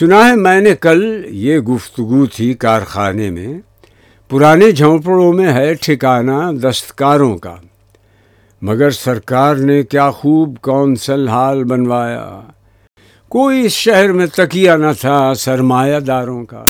सुना है मैंने कल ये गुफ्तगु थी कारखाने में। पुराने झोंपड़ों में है ठिकाना दस्तकारों का। मगर सरकार ने क्या खूब कौंसल हाल बनवाया। कोई इस शहर में तकिया न था, सरमायादारों का।